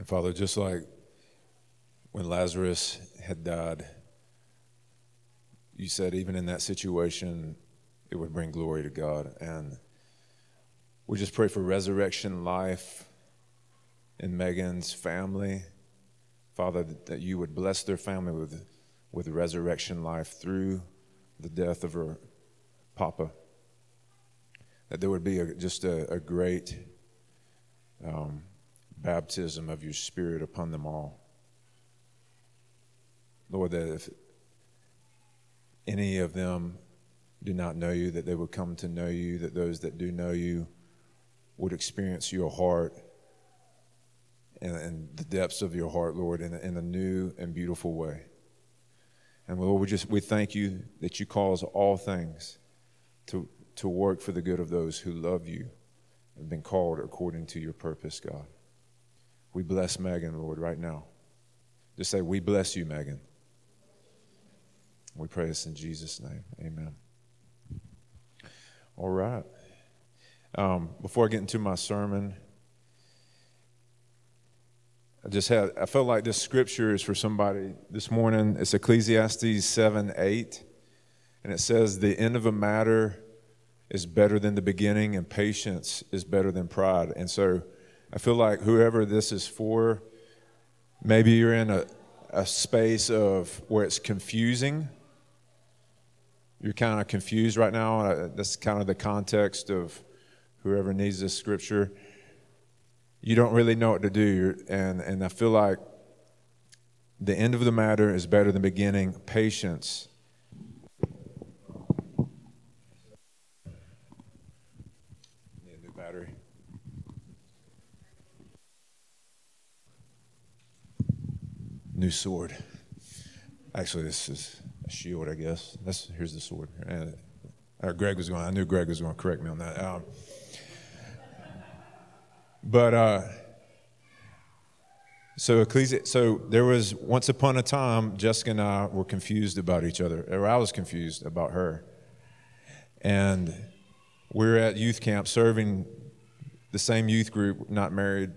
And Father, just like when Lazarus had died, you said even in that situation, it would bring glory to God. And we just pray for resurrection life in Megan's family. Father, that you would bless their family with, with resurrection life through the death of her papa. That there would be a, just a, a great um, baptism of your spirit upon them all. Lord, that if any of them do not know you, that they would come to know you, that those that do know you would experience your heart and, and the depths of your heart, Lord, in, in a new and beautiful way. And Lord, we just we thank you that you cause all things to, to work for the good of those who love you and been called according to your purpose, God. We bless Megan, Lord, right now. Just say, We bless you, Megan. We pray this in Jesus' name. Amen. All right. Um, before I get into my sermon, I just had, I felt like this scripture is for somebody this morning. It's Ecclesiastes 7 8. And it says, The end of a matter is better than the beginning, and patience is better than pride. And so I feel like whoever this is for, maybe you're in a, a space of where it's confusing. You're kind of confused right now. Uh, that's kind of the context of whoever needs this scripture you don't really know what to do. And, and I feel like the end of the matter is better than beginning. Patience. Need a new battery. New sword. Actually, this is a shield, I guess. That's here's the sword. And uh, Greg was going. I knew Greg was going to correct me on that. Um, but uh, so Ecclesi- so there was once upon a time Jessica and I were confused about each other, or I was confused about her, and we were at youth camp serving the same youth group, not married,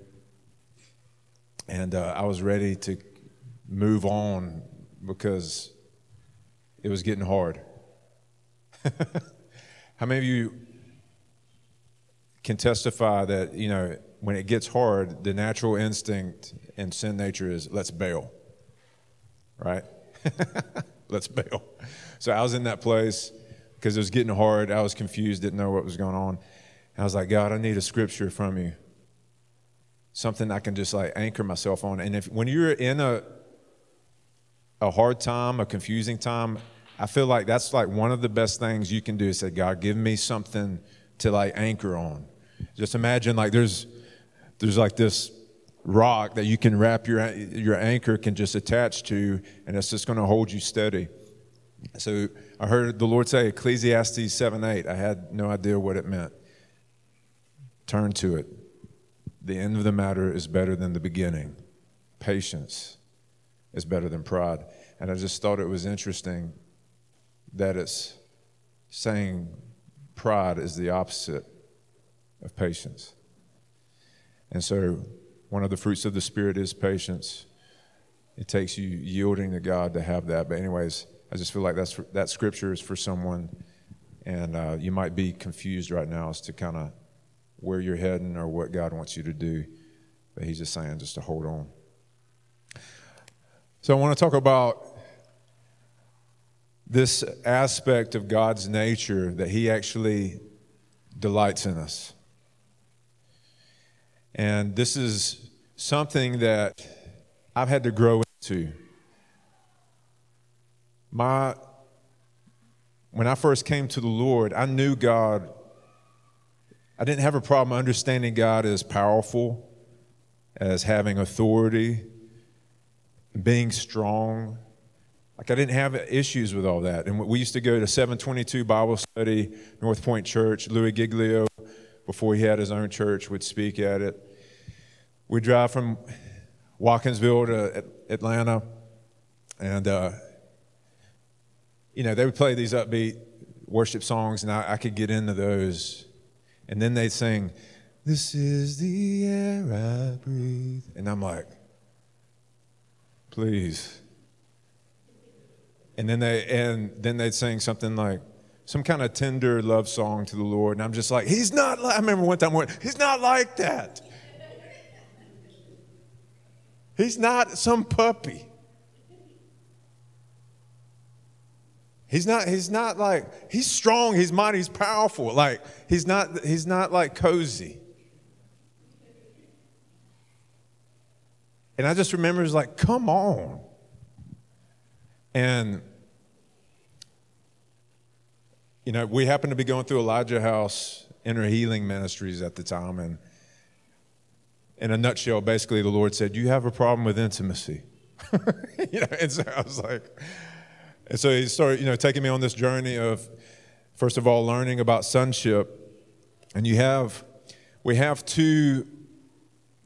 and uh, I was ready to move on because it was getting hard. How many of you can testify that you know when it gets hard, the natural instinct and sin nature is let's bail, right? let's bail. So I was in that place because it was getting hard. I was confused, didn't know what was going on. I was like, God, I need a scripture from you, something I can just like anchor myself on. And if when you're in a a hard time, a confusing time, I feel like that's like one of the best things you can do is say, God, give me something to like anchor on. Just imagine like there's there's like this rock that you can wrap your your anchor can just attach to and it's just going to hold you steady. So i heard the lord say ecclesiastes 7 8 i had no idea what it meant. Turn to it. The end of the matter is better than the beginning. Patience is better than pride and i just thought it was interesting that it's saying pride is the opposite of patience and so, one of the fruits of the Spirit is patience. It takes you yielding to God to have that. But, anyways, I just feel like that's that scripture is for someone, and uh, you might be confused right now as to kind of where you're heading or what God wants you to do. But He's just saying just to hold on. So, I want to talk about this aspect of God's nature that He actually delights in us. And this is something that I've had to grow into. My, when I first came to the Lord, I knew God. I didn't have a problem understanding God as powerful, as having authority, being strong. Like I didn't have issues with all that. And we used to go to 722 Bible study, North Point Church. Louis Giglio before he had his own church, would speak at it. We'd drive from Watkinsville to Atlanta, and uh, you know they would play these upbeat worship songs, and I, I could get into those. And then they'd sing, This is the air I breathe. And I'm like, please. And then they and then they'd sing something like some kind of tender love song to the Lord. And I'm just like, he's not like I remember one time he's not like that. He's not some puppy. He's not, he's not like, he's strong, he's mighty, he's powerful. Like, he's not, he's not like cozy. And I just remember it's like, come on. And, you know, we happened to be going through Elijah House Inner Healing Ministries at the time. And in a nutshell, basically, the Lord said, You have a problem with intimacy. you know, and so I was like, and so he started, you know, taking me on this journey of, first of all, learning about sonship. And you have, we have two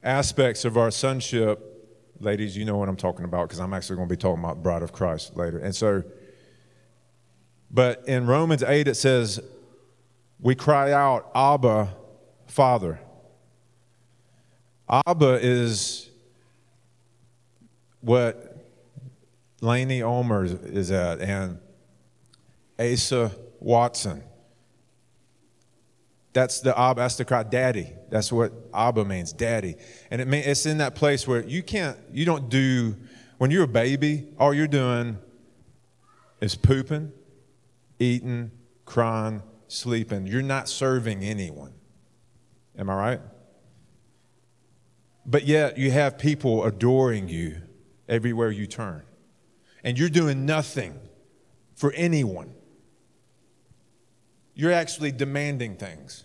aspects of our sonship. Ladies, you know what I'm talking about because I'm actually going to be talking about bride of Christ later. And so, but in Romans 8, it says, we cry out, Abba, Father. Abba is what Laney Omer is at, and Asa Watson. That's the Abba, that's the cry, daddy. That's what Abba means, daddy. And it mean, it's in that place where you can't, you don't do, when you're a baby, all you're doing is pooping, eating, crying, sleeping. You're not serving anyone. Am I right? But yet you have people adoring you everywhere you turn and you're doing nothing for anyone. You're actually demanding things.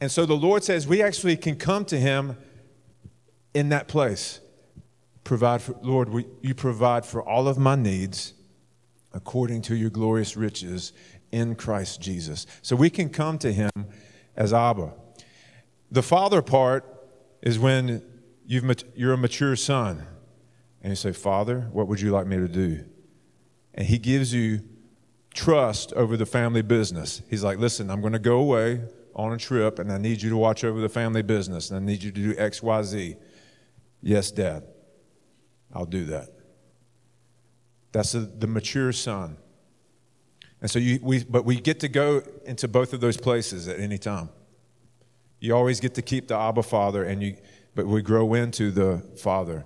And so the Lord says we actually can come to Him in that place. Provide for, Lord, we, you provide for all of my needs according to your glorious riches in Christ Jesus. So we can come to Him as Abba. The father part is when you've, you're a mature son and you say, Father, what would you like me to do? And He gives you trust over the family business. He's like, Listen, I'm going to go away on a trip, and I need you to watch over the family business, and I need you to do X, Y, Z. Yes, Dad, I'll do that. That's the, the mature son. And so you, we, but we get to go into both of those places at any time. You always get to keep the Abba Father, and you, but we grow into the Father.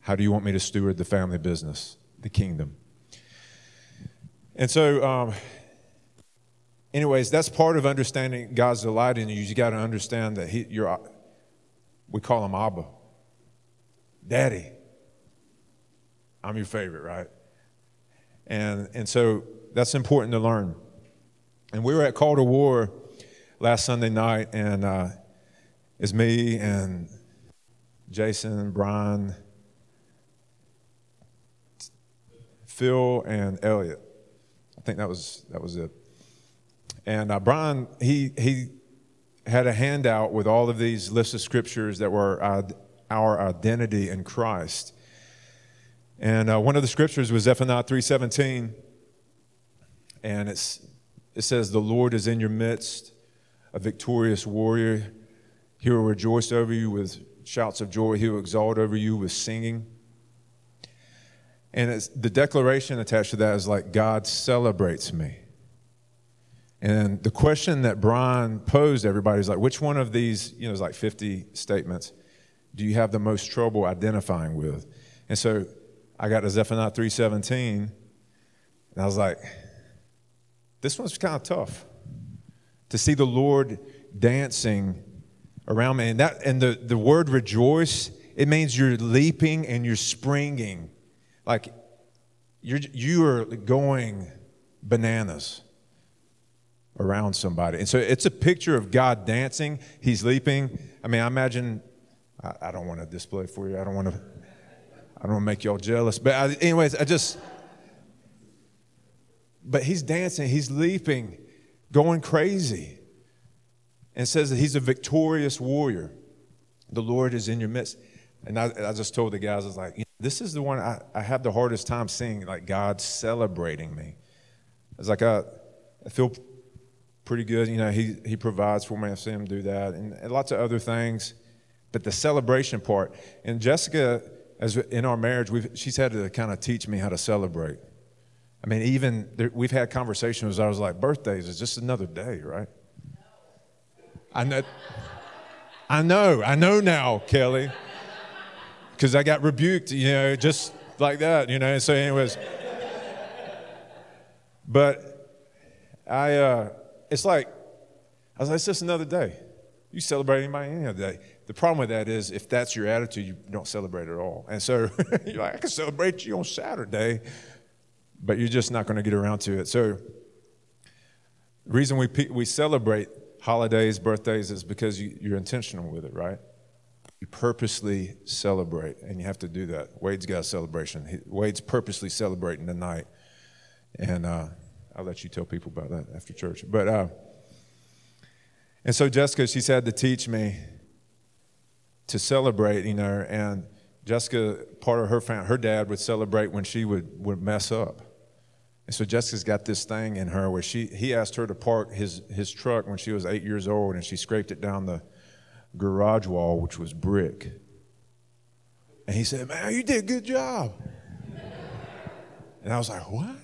How do you want me to steward the family business, the kingdom? And so, um, anyways, that's part of understanding God's delight in you. You got to understand that he, you're, we call him Abba, Daddy. I'm your favorite, right? And and so that's important to learn. And we were at Call to War last Sunday night, and uh, it's me and Jason Brian Phil and Elliot. I think that was that was it. And uh, Brian, he he had a handout with all of these lists of scriptures that were uh, our identity in Christ. And uh, one of the scriptures was Zephaniah 3:17, and it's it says, "The Lord is in your midst, a victorious warrior. He will rejoice over you with shouts of joy. He will exalt over you with singing." And the declaration attached to that is like, God celebrates me. And the question that Brian posed everybody is like, which one of these, you know, there's like 50 statements, do you have the most trouble identifying with? And so I got to Zephaniah 3.17, and I was like, this one's kind of tough. To see the Lord dancing around me. And, that, and the, the word rejoice, it means you're leaping and you're springing like you're you are going bananas around somebody. And so it's a picture of God dancing. He's leaping. I mean, I imagine, I, I don't want to display for you. I don't want to, I don't want to make y'all jealous. But I, anyways, I just, but he's dancing, he's leaping, going crazy. And says that he's a victorious warrior. The Lord is in your midst. And I, I just told the guys, I was like, this is the one I, I have the hardest time seeing, like God celebrating me. It's like I, I feel pretty good. You know, he, he provides for me. I see him do that and, and lots of other things. But the celebration part, and Jessica, as in our marriage, we've, she's had to kind of teach me how to celebrate. I mean, even there, we've had conversations. I was like, birthdays is just another day, right? I know. I know. I know now, Kelly, because I got rebuked. You know, just like that. You know. So, anyways, but I, uh, it's like I was like, it's just another day. You celebrate anybody any other day. The problem with that is if that's your attitude, you don't celebrate at all. And so you're like, I can celebrate you on Saturday, but you're just not going to get around to it. So, the reason we, we celebrate holidays, birthdays is because you, you're intentional with it, right? You purposely celebrate, and you have to do that. Wade's got a celebration. He, Wade's purposely celebrating tonight. And uh, I'll let you tell people about that after church. But, uh, and so Jessica, she's had to teach me to celebrate, you know, and Jessica, part of her family, her dad would celebrate when she would, would mess up. And so Jessica's got this thing in her where she he asked her to park his his truck when she was eight years old, and she scraped it down the garage wall, which was brick. And he said, "Man, you did a good job." And I was like, "What?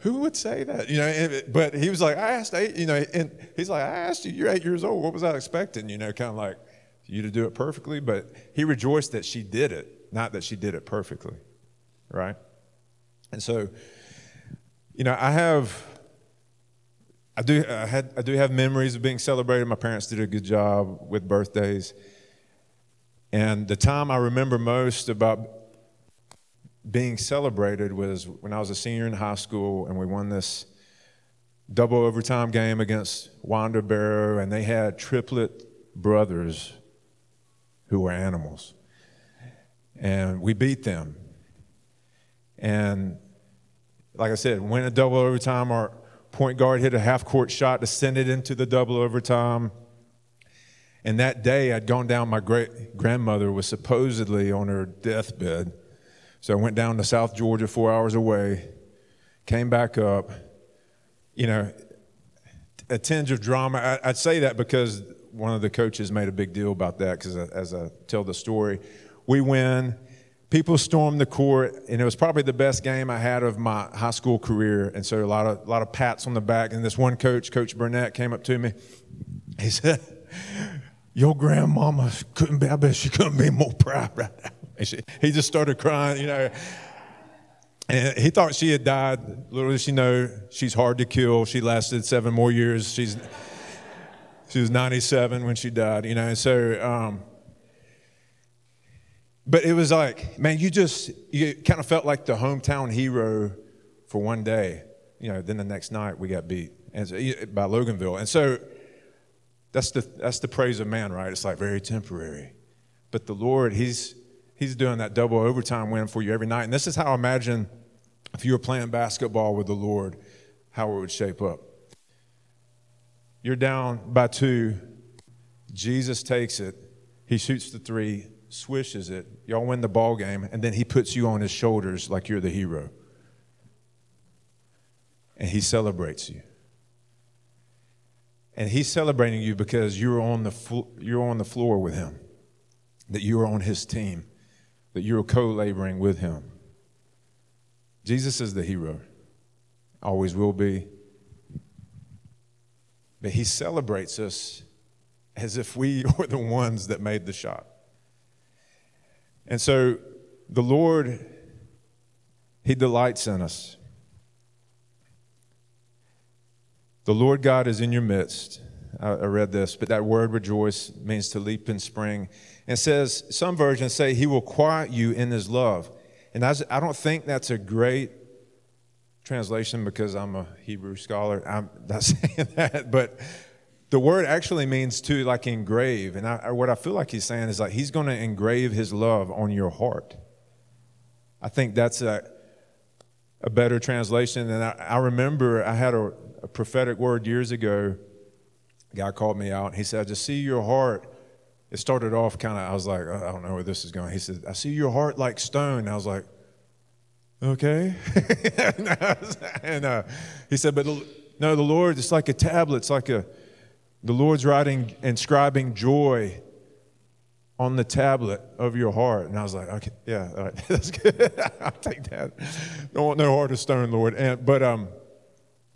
Who would say that?" You know. But he was like, "I asked eight, you know," and he's like, "I asked you. You're eight years old. What was I expecting?" You know, kind of like you to do it perfectly. But he rejoiced that she did it, not that she did it perfectly, right? And so you know, I have, I do, I, had, I do have memories of being celebrated. My parents did a good job with birthdays. And the time I remember most about being celebrated was when I was a senior in high school and we won this double overtime game against Winder Barrow, and they had triplet brothers who were animals. And we beat them. And like I said, went a double overtime. Our point guard hit a half court shot to send it into the double overtime. And that day, I'd gone down. My great grandmother was supposedly on her deathbed. So I went down to South Georgia, four hours away, came back up. You know, a tinge of drama. I, would say that because one of the coaches made a big deal about that, because as I tell the story, we win people stormed the court, and it was probably the best game I had of my high school career. And so a lot of a lot of pats on the back. And this one coach, Coach Burnett, came up to me. He said, "Your grandmama couldn't be. I bet she couldn't be more proud right now." And she, he just started crying, you know. And he thought she had died. Little did she know, she's hard to kill. She lasted seven more years. She's she was 97 when she died, you know. So. Um, but it was like, man, you just, you kind of felt like the hometown hero for one day. You know, then the next night we got beat and so, by Loganville. And so that's the, that's the praise of man, right? It's like very temporary. But the Lord, He's, he's doing that double overtime win for you every night. And this is how I imagine if you were playing basketball with the Lord, how it would shape up. You're down by two. Jesus takes it. He shoots the three swishes it, y'all win the ball game, and then he puts you on his shoulders like you're the hero. And he celebrates you. And he's celebrating you because you're on the, fl- you're on the floor with him, that you're on his team, that you're co laboring with him. Jesus is the hero, always will be. But he celebrates us as if we were the ones that made the shot. And so the Lord, He delights in us. The Lord God is in your midst. I, read this, but that word rejoice means to leap in spring. And says, some versions say, He will quiet you in His love. And I don't think that's a great translation because I'm a Hebrew scholar. I'm not saying that, but the word actually means to like engrave. And I, what I feel like he's saying is like he's going to engrave his love on your heart. I think that's a, a better translation. And I, I remember I had a, a, prophetic word years ago. Guy called me out. And he said, I just see your heart. It started off kind of, I was like, I don't know where this is going. He said, I see your heart like stone. I was like, okay. and uh, he said, but No, the Lord, it's like a tablet. It's like a, the Lord's writing, inscribing joy on the tablet of your heart. And I was like, okay, yeah, all right, that's good. I'll take that. Don't want no heart of stone, Lord. And, but, um,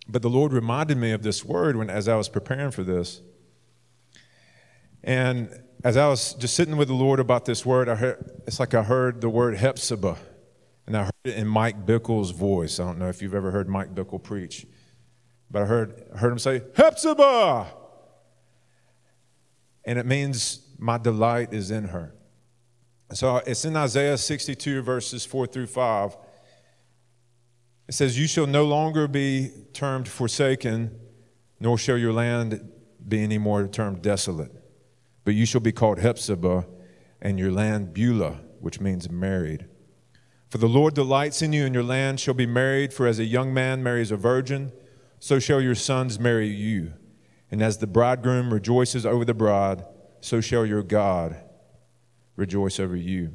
but the Lord reminded me of this word when, as I was preparing for this. And as I was just sitting with the Lord about this word, I heard, it's like I heard the word Hephzibah. And I heard it in Mike Bickle's voice. I don't know if you've ever heard Mike Bickle preach, but I heard, heard him say, Hephzibah! And it means my delight is in her. So it's in Isaiah 62, verses 4 through 5. It says, You shall no longer be termed forsaken, nor shall your land be any more termed desolate. But you shall be called Hephzibah, and your land Beulah, which means married. For the Lord delights in you, and your land shall be married. For as a young man marries a virgin, so shall your sons marry you. And as the bridegroom rejoices over the bride, so shall your God rejoice over you.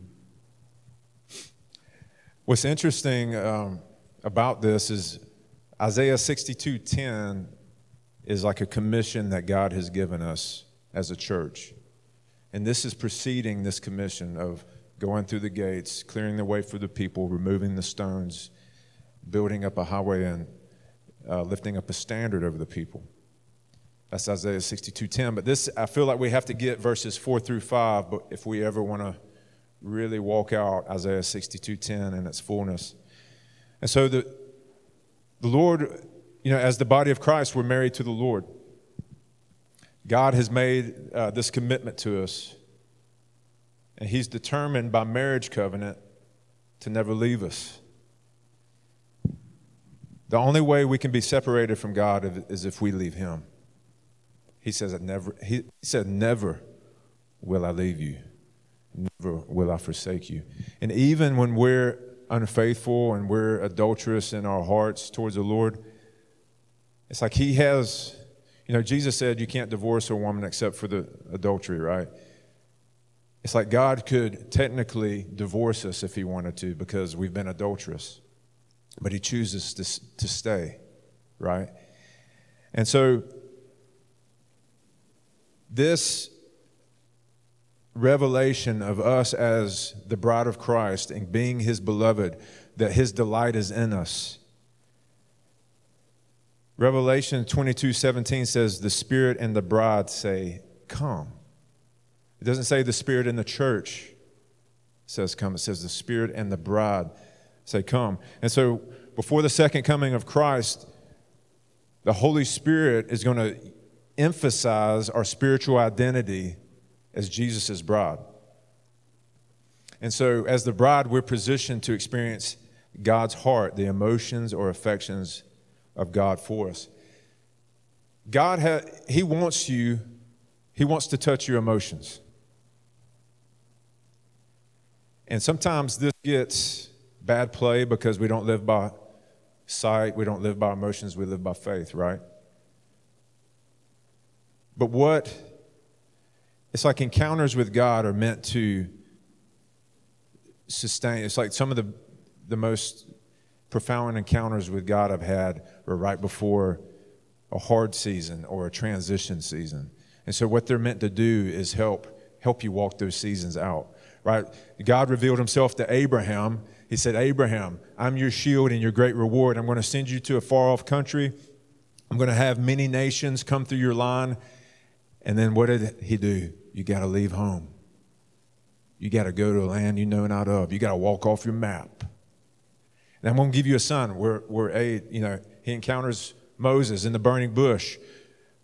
What's interesting um, about this is Isaiah 62:10 is like a commission that God has given us as a church. And this is preceding this commission of going through the gates, clearing the way for the people, removing the stones, building up a highway, and uh, lifting up a standard over the people. That's Isaiah 62:10. But this, I feel like we have to get verses four through five, but if we ever want to really walk out Isaiah 62:10 in its fullness. And so the the Lord, you know, as the body of Christ, we're married to the Lord. God has made uh, this commitment to us and He's determined by marriage covenant to never leave us. The only way we can be separated from God is if we leave Him. He says, never, he said, Never will I leave you, never will I forsake you. And even when we're unfaithful and we're adulterous in our hearts towards the Lord, it's like He has, you know, Jesus said you can't divorce a woman except for the adultery, right? It's like God could technically divorce us if He wanted to because we've been adulterous, but He chooses to, to stay, right? And so, this revelation of us as the bride of Christ and being His beloved, that His delight is in us. Revelation 22 17 says, The Spirit and the bride say, Come. It doesn't say the Spirit in the church says come. It says the Spirit and the bride say come. And so before the second coming of Christ, the Holy Spirit is going to emphasize our spiritual identity as Jesus' bride. And so, as the bride, we're positioned to experience God's heart, the emotions or affections of God for us. God, ha- He wants you, He wants to touch your emotions. And sometimes this gets bad play because we don't live by sight, we don't live by emotions, we live by faith, right? But what it's like encounters with God are meant to sustain. It's like some of the the most profound encounters with God I've had were right before a hard season or a transition season. And so what they're meant to do is help help you walk those seasons out right? God revealed himself to Abraham. He said, Abraham, I'm your shield and your great reward. I'm going to send you to a far off country. I'm going to have many nations come through your line. And then what did he do? You got to leave home. You got to go to a land you know not of. You got to walk off your map. And I'm going to give you a son where, where a, you know, he encounters Moses in the burning bush.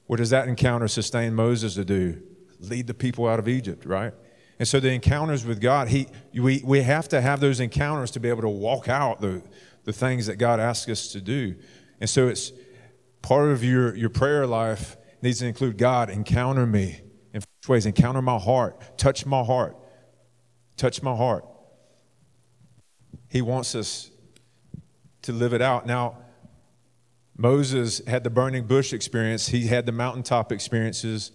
What does that encounter sustain Moses to do? Lead the people out of Egypt, right? And so the encounters with God, he, we, we have to have those encounters to be able to walk out the, the things that God asks us to do. And so it's part of your, your prayer life needs to include God, encounter me in ways, encounter my heart, touch my heart, touch my heart. He wants us to live it out. Now, Moses had the burning bush experience, he had the mountaintop experiences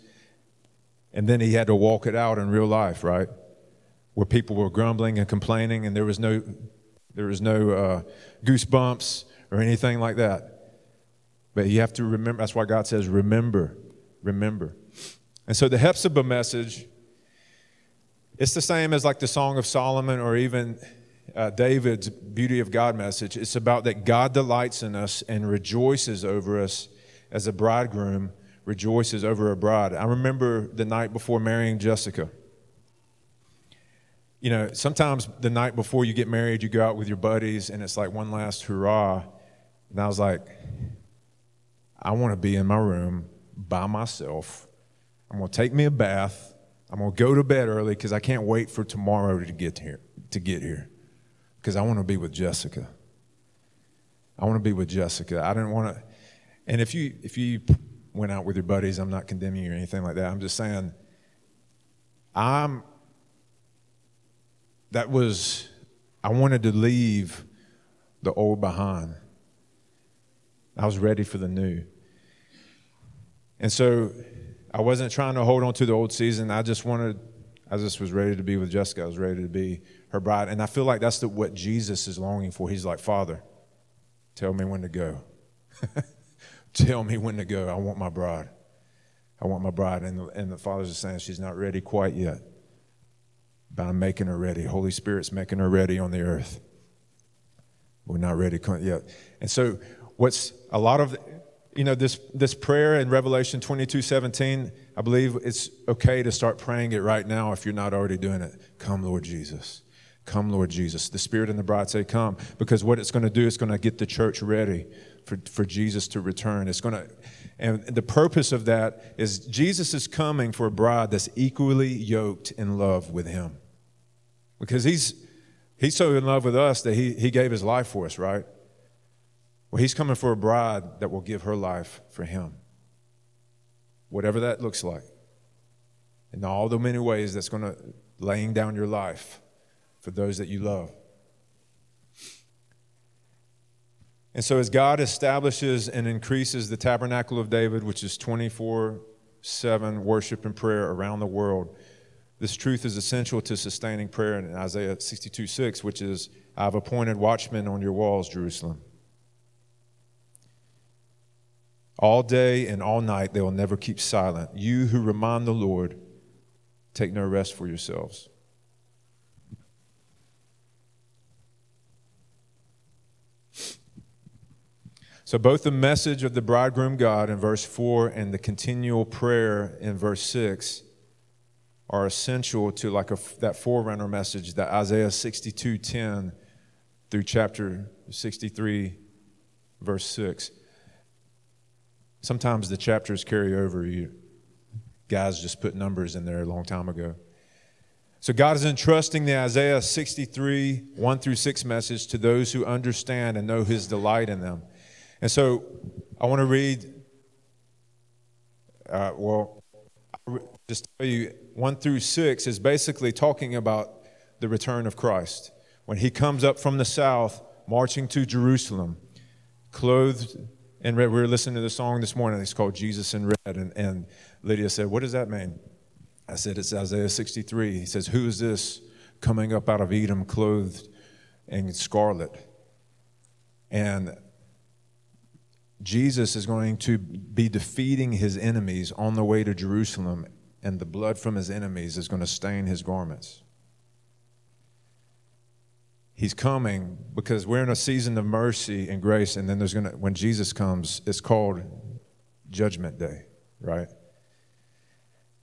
and then he had to walk it out in real life, right? Where people were grumbling and complaining, and there was no, there was no uh, goosebumps or anything like that. But you have to remember, that's why God says, remember, remember. And so the Hephzibah message, it's the same as like the Song of Solomon or even uh, David's Beauty of God message. It's about that God delights in us and rejoices over us as a bridegroom rejoices over a bride. I remember the night before marrying Jessica. You know, sometimes the night before you get married, you go out with your buddies and it's like one last hurrah. And I was like, I want to be in my room by myself. I'm going to take me a bath. I'm going to go to bed early because I can't wait for tomorrow to get here. To get here, because I want to be with Jessica. I want to be with Jessica. I didn't want to. And if you if you went out with your buddies, I'm not condemning you or anything like that. I'm just saying, I'm. That was. I wanted to leave the old behind. I was ready for the new. And so I wasn't trying to hold on to the old season. I just wanted, I just was ready to be with Jessica. I was ready to be her bride. And I feel like that's the, what Jesus is longing for. He's like, Father, tell me when to go. tell me when to go. I want my bride. I want my bride. And the, and the Father's saying she's not ready quite yet. But I'm making her ready. Holy Spirit's making her ready on the earth. We're not ready yet. And so what's a lot of you know this this prayer in revelation 22 17 i believe it's okay to start praying it right now if you're not already doing it. Come lord jesus. Come lord jesus. The spirit and the bride say come because what it's going to do is going to get the church ready for, for jesus to return. It's going to and the purpose of that is jesus is coming for a bride that's equally yoked in love with him. Because he's he's so in love with us that he, he gave his life for us right well, he's coming for a bride that will give her life for him. Whatever that looks like. In all the many ways that's going to laying down your life for those that you love. And so, as God establishes and increases the tabernacle of David, which is 24 7 worship and prayer around the world, this truth is essential to sustaining prayer in Isaiah 62 6, which is, I've appointed watchmen on your walls, Jerusalem. All day and all night they will never keep silent. You who remind the Lord, take no rest for yourselves. So, both the message of the bridegroom God in verse 4 and the continual prayer in verse 6 are essential to like a, that forerunner message that Isaiah 62:10 through chapter 63 verse 6 Sometimes the chapters carry over. You guys just put numbers in there a long time ago. So God is entrusting the Isaiah 63, 1 through 6 message to those who understand and know his delight in them. And so I want to read, uh, well, just tell you, 1 through 6 is basically talking about the return of Christ. When he comes up from the south, marching to Jerusalem, clothed and we were listening to the song this morning. It's called Jesus in Red. And, and Lydia said, What does that mean? I said, It's Isaiah 63. He says, Who is this coming up out of Edom clothed in scarlet? And Jesus is going to be defeating his enemies on the way to Jerusalem, and the blood from his enemies is going to stain his garments. He's coming because we're in a season of mercy and grace, and then there's gonna when Jesus comes, it's called Judgment Day, right?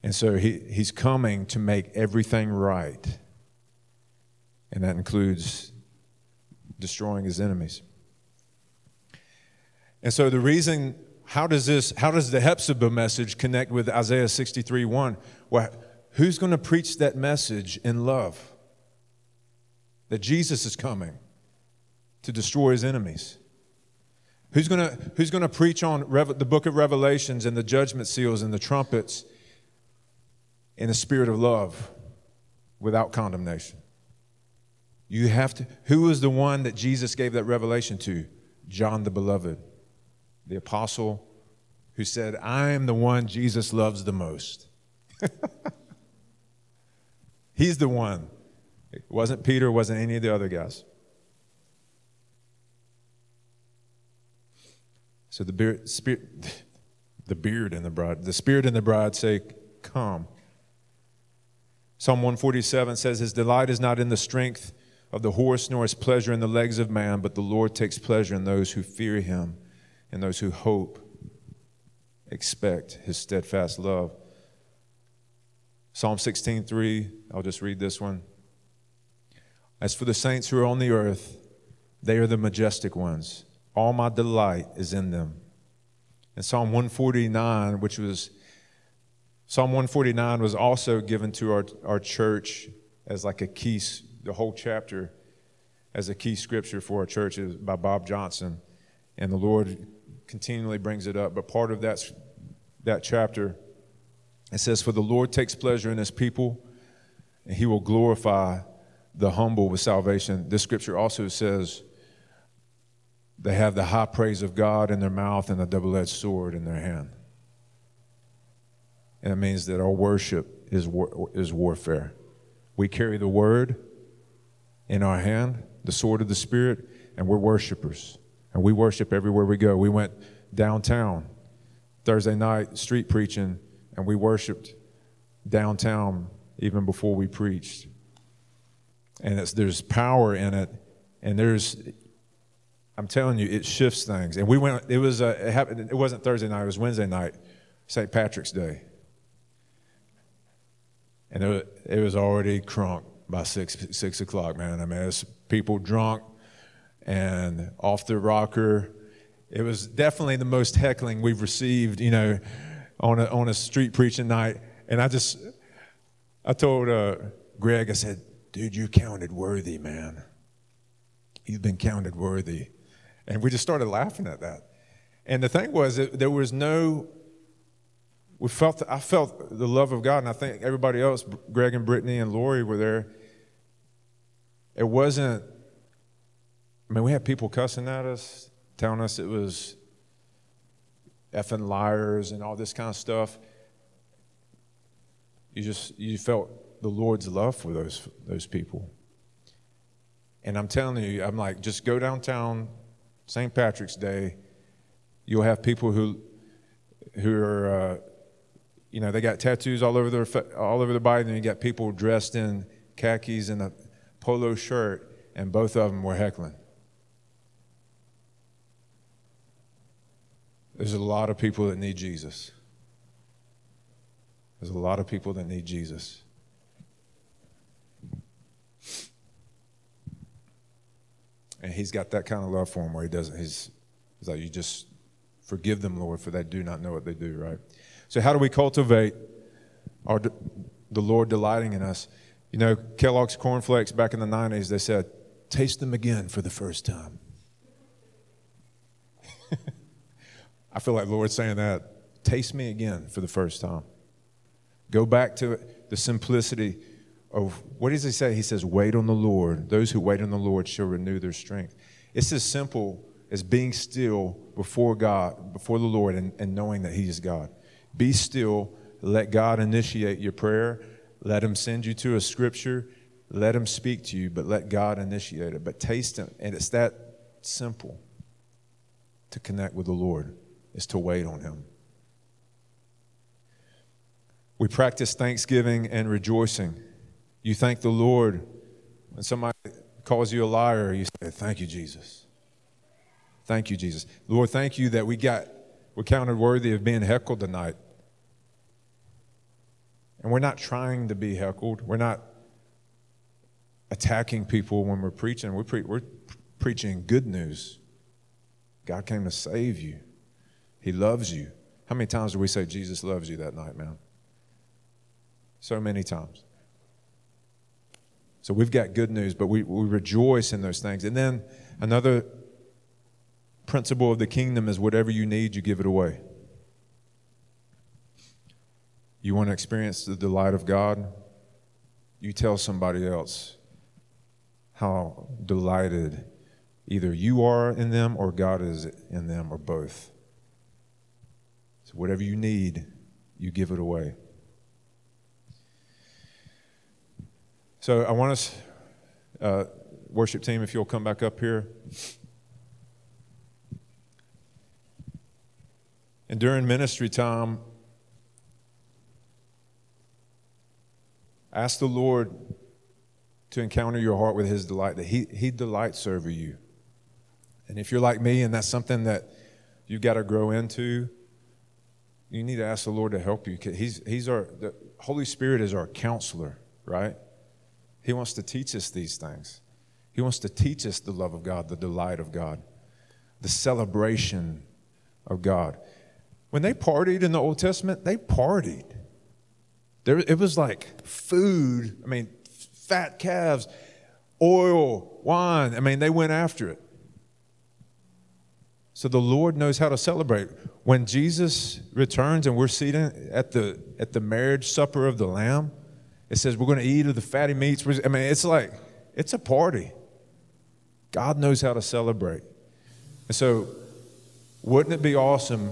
And so he, he's coming to make everything right. And that includes destroying his enemies. And so the reason, how does this, how does the Hephzibah message connect with Isaiah 63 1? Well, who's going to preach that message in love? That Jesus is coming to destroy his enemies. Who's going to who's gonna preach on Rev- the book of Revelations and the judgment seals and the trumpets in the spirit of love without condemnation? You have to. Who was the one that Jesus gave that revelation to? John the Beloved, the apostle who said, I am the one Jesus loves the most. He's the one it wasn't Peter, it wasn't any of the other guys. So the beard, spirit, the beard and the bride, the spirit and the bride say, Come. Psalm 147 says, His delight is not in the strength of the horse, nor his pleasure in the legs of man, but the Lord takes pleasure in those who fear him and those who hope, expect his steadfast love. Psalm 16:3, I'll just read this one. As for the saints who are on the earth, they are the majestic ones. All my delight is in them. And Psalm 149, which was Psalm 149 was also given to our, our church as like a key, the whole chapter as a key scripture for our church is by Bob Johnson. And the Lord continually brings it up. But part of that, that chapter, it says, For the Lord takes pleasure in his people, and he will glorify the humble with salvation. This scripture also says, they have the high praise of God in their mouth and a double edged sword in their hand. And it means that our worship is, war, is warfare. We carry the word in our hand, the sword of the Spirit, and we're worshipers. And we worship everywhere we go. We went downtown Thursday night, street preaching, and we worshiped downtown even before we preached. And there's power in it, and there's, I'm telling you, it shifts things. And we went, it was, a, it, happened, it wasn't Thursday night, it was Wednesday night, St. Patrick's Day. And it, it was already crunk by six, six o'clock, man. I mean, it's people drunk and off the rocker. It was definitely the most heckling we've received, you know, on a, on a street preaching night. And I just, I told uh, Greg, I said, dude, you counted worthy, man. You've been counted worthy. And we just started laughing at that. And the thing was, that there was no we felt I felt the love of God, and I think everybody else, Greg and Brittany and Lori, were there. It wasn't. I mean, we had people cussing at us, telling us it was effing liars and all this kind of stuff. You just you felt the Lord's love for those those people. And I'm telling you, I'm like, just go downtown, St. Patrick's Day. You'll have people who who are. Uh, you know, they got tattoos all over their all over their body, and you got people dressed in khakis and a polo shirt, and both of them were heckling. There's a lot of people that need Jesus. There's a lot of people that need Jesus. And he's got that kind of love for him where he doesn't, he's, he's like, you just forgive them, Lord, for they do not know what they do, right? So, how do we cultivate our, the Lord delighting in us? You know, Kellogg's cornflakes back in the 90s, they said, taste them again for the first time. I feel like Lord saying that. Taste me again for the first time. Go back to the simplicity of what does he say? He says, Wait on the Lord. Those who wait on the Lord shall renew their strength. It's as simple as being still before God, before the Lord, and, and knowing that He is God. Be still. Let God initiate your prayer. Let Him send you to a scripture. Let Him speak to you, but let God initiate it. But taste Him. And it's that simple to connect with the Lord, is to wait on Him. We practice thanksgiving and rejoicing. You thank the Lord. When somebody calls you a liar, you say, Thank you, Jesus. Thank you, Jesus. Lord, thank you that we got, we're counted worthy of being heckled tonight. And we're not trying to be heckled. We're not attacking people when we're preaching. We're, pre- we're preaching good news. God came to save you, He loves you. How many times do we say Jesus loves you that night, man? So many times. So we've got good news, but we, we rejoice in those things. And then another principle of the kingdom is whatever you need, you give it away. You want to experience the delight of God? You tell somebody else how delighted either you are in them or God is in them or both. So, whatever you need, you give it away. So, I want us, uh, worship team, if you'll come back up here. And during ministry time, ask the Lord to encounter your heart with His delight, that He, he delights over you. And if you're like me and that's something that you've got to grow into, you need to ask the Lord to help you. He's, he's our, the Holy Spirit is our counselor, right? He wants to teach us these things. He wants to teach us the love of God, the delight of God, the celebration of God. When they partied in the Old Testament, they partied. There, it was like food, I mean, fat calves, oil, wine. I mean, they went after it. So the Lord knows how to celebrate. When Jesus returns and we're seated at the, at the marriage supper of the Lamb, it says we're going to eat of the fatty meats. I mean, it's like, it's a party. God knows how to celebrate. And so, wouldn't it be awesome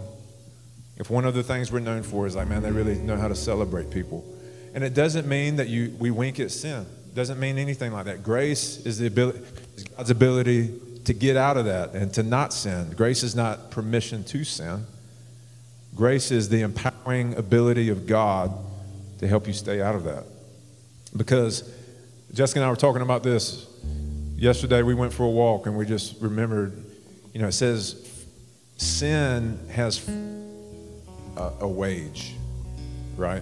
if one of the things we're known for is like, man, they really know how to celebrate people? And it doesn't mean that you, we wink at sin. It doesn't mean anything like that. Grace is the ability, is God's ability to get out of that and to not sin. Grace is not permission to sin. Grace is the empowering ability of God to help you stay out of that. Because Jessica and I were talking about this yesterday. We went for a walk and we just remembered, you know, it says sin has a, a wage, right?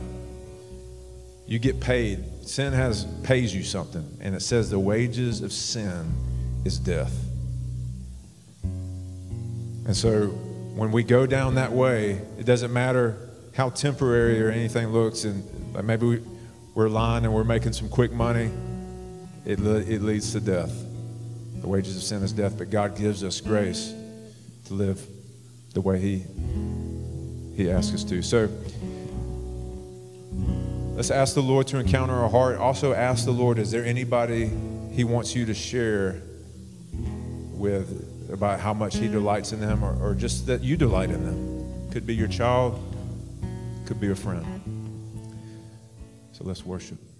You get paid. Sin has pays you something, and it says the wages of sin is death. And so when we go down that way, it doesn't matter how temporary or anything looks, and maybe we, we're lying and we're making some quick money, it, it leads to death. The wages of sin is death, but God gives us grace to live the way He, he asks us to. So let's ask the Lord to encounter our heart. Also, ask the Lord, is there anybody He wants you to share with about how much He delights in them, or, or just that you delight in them. Could be your child, could be a friend. Let's worship.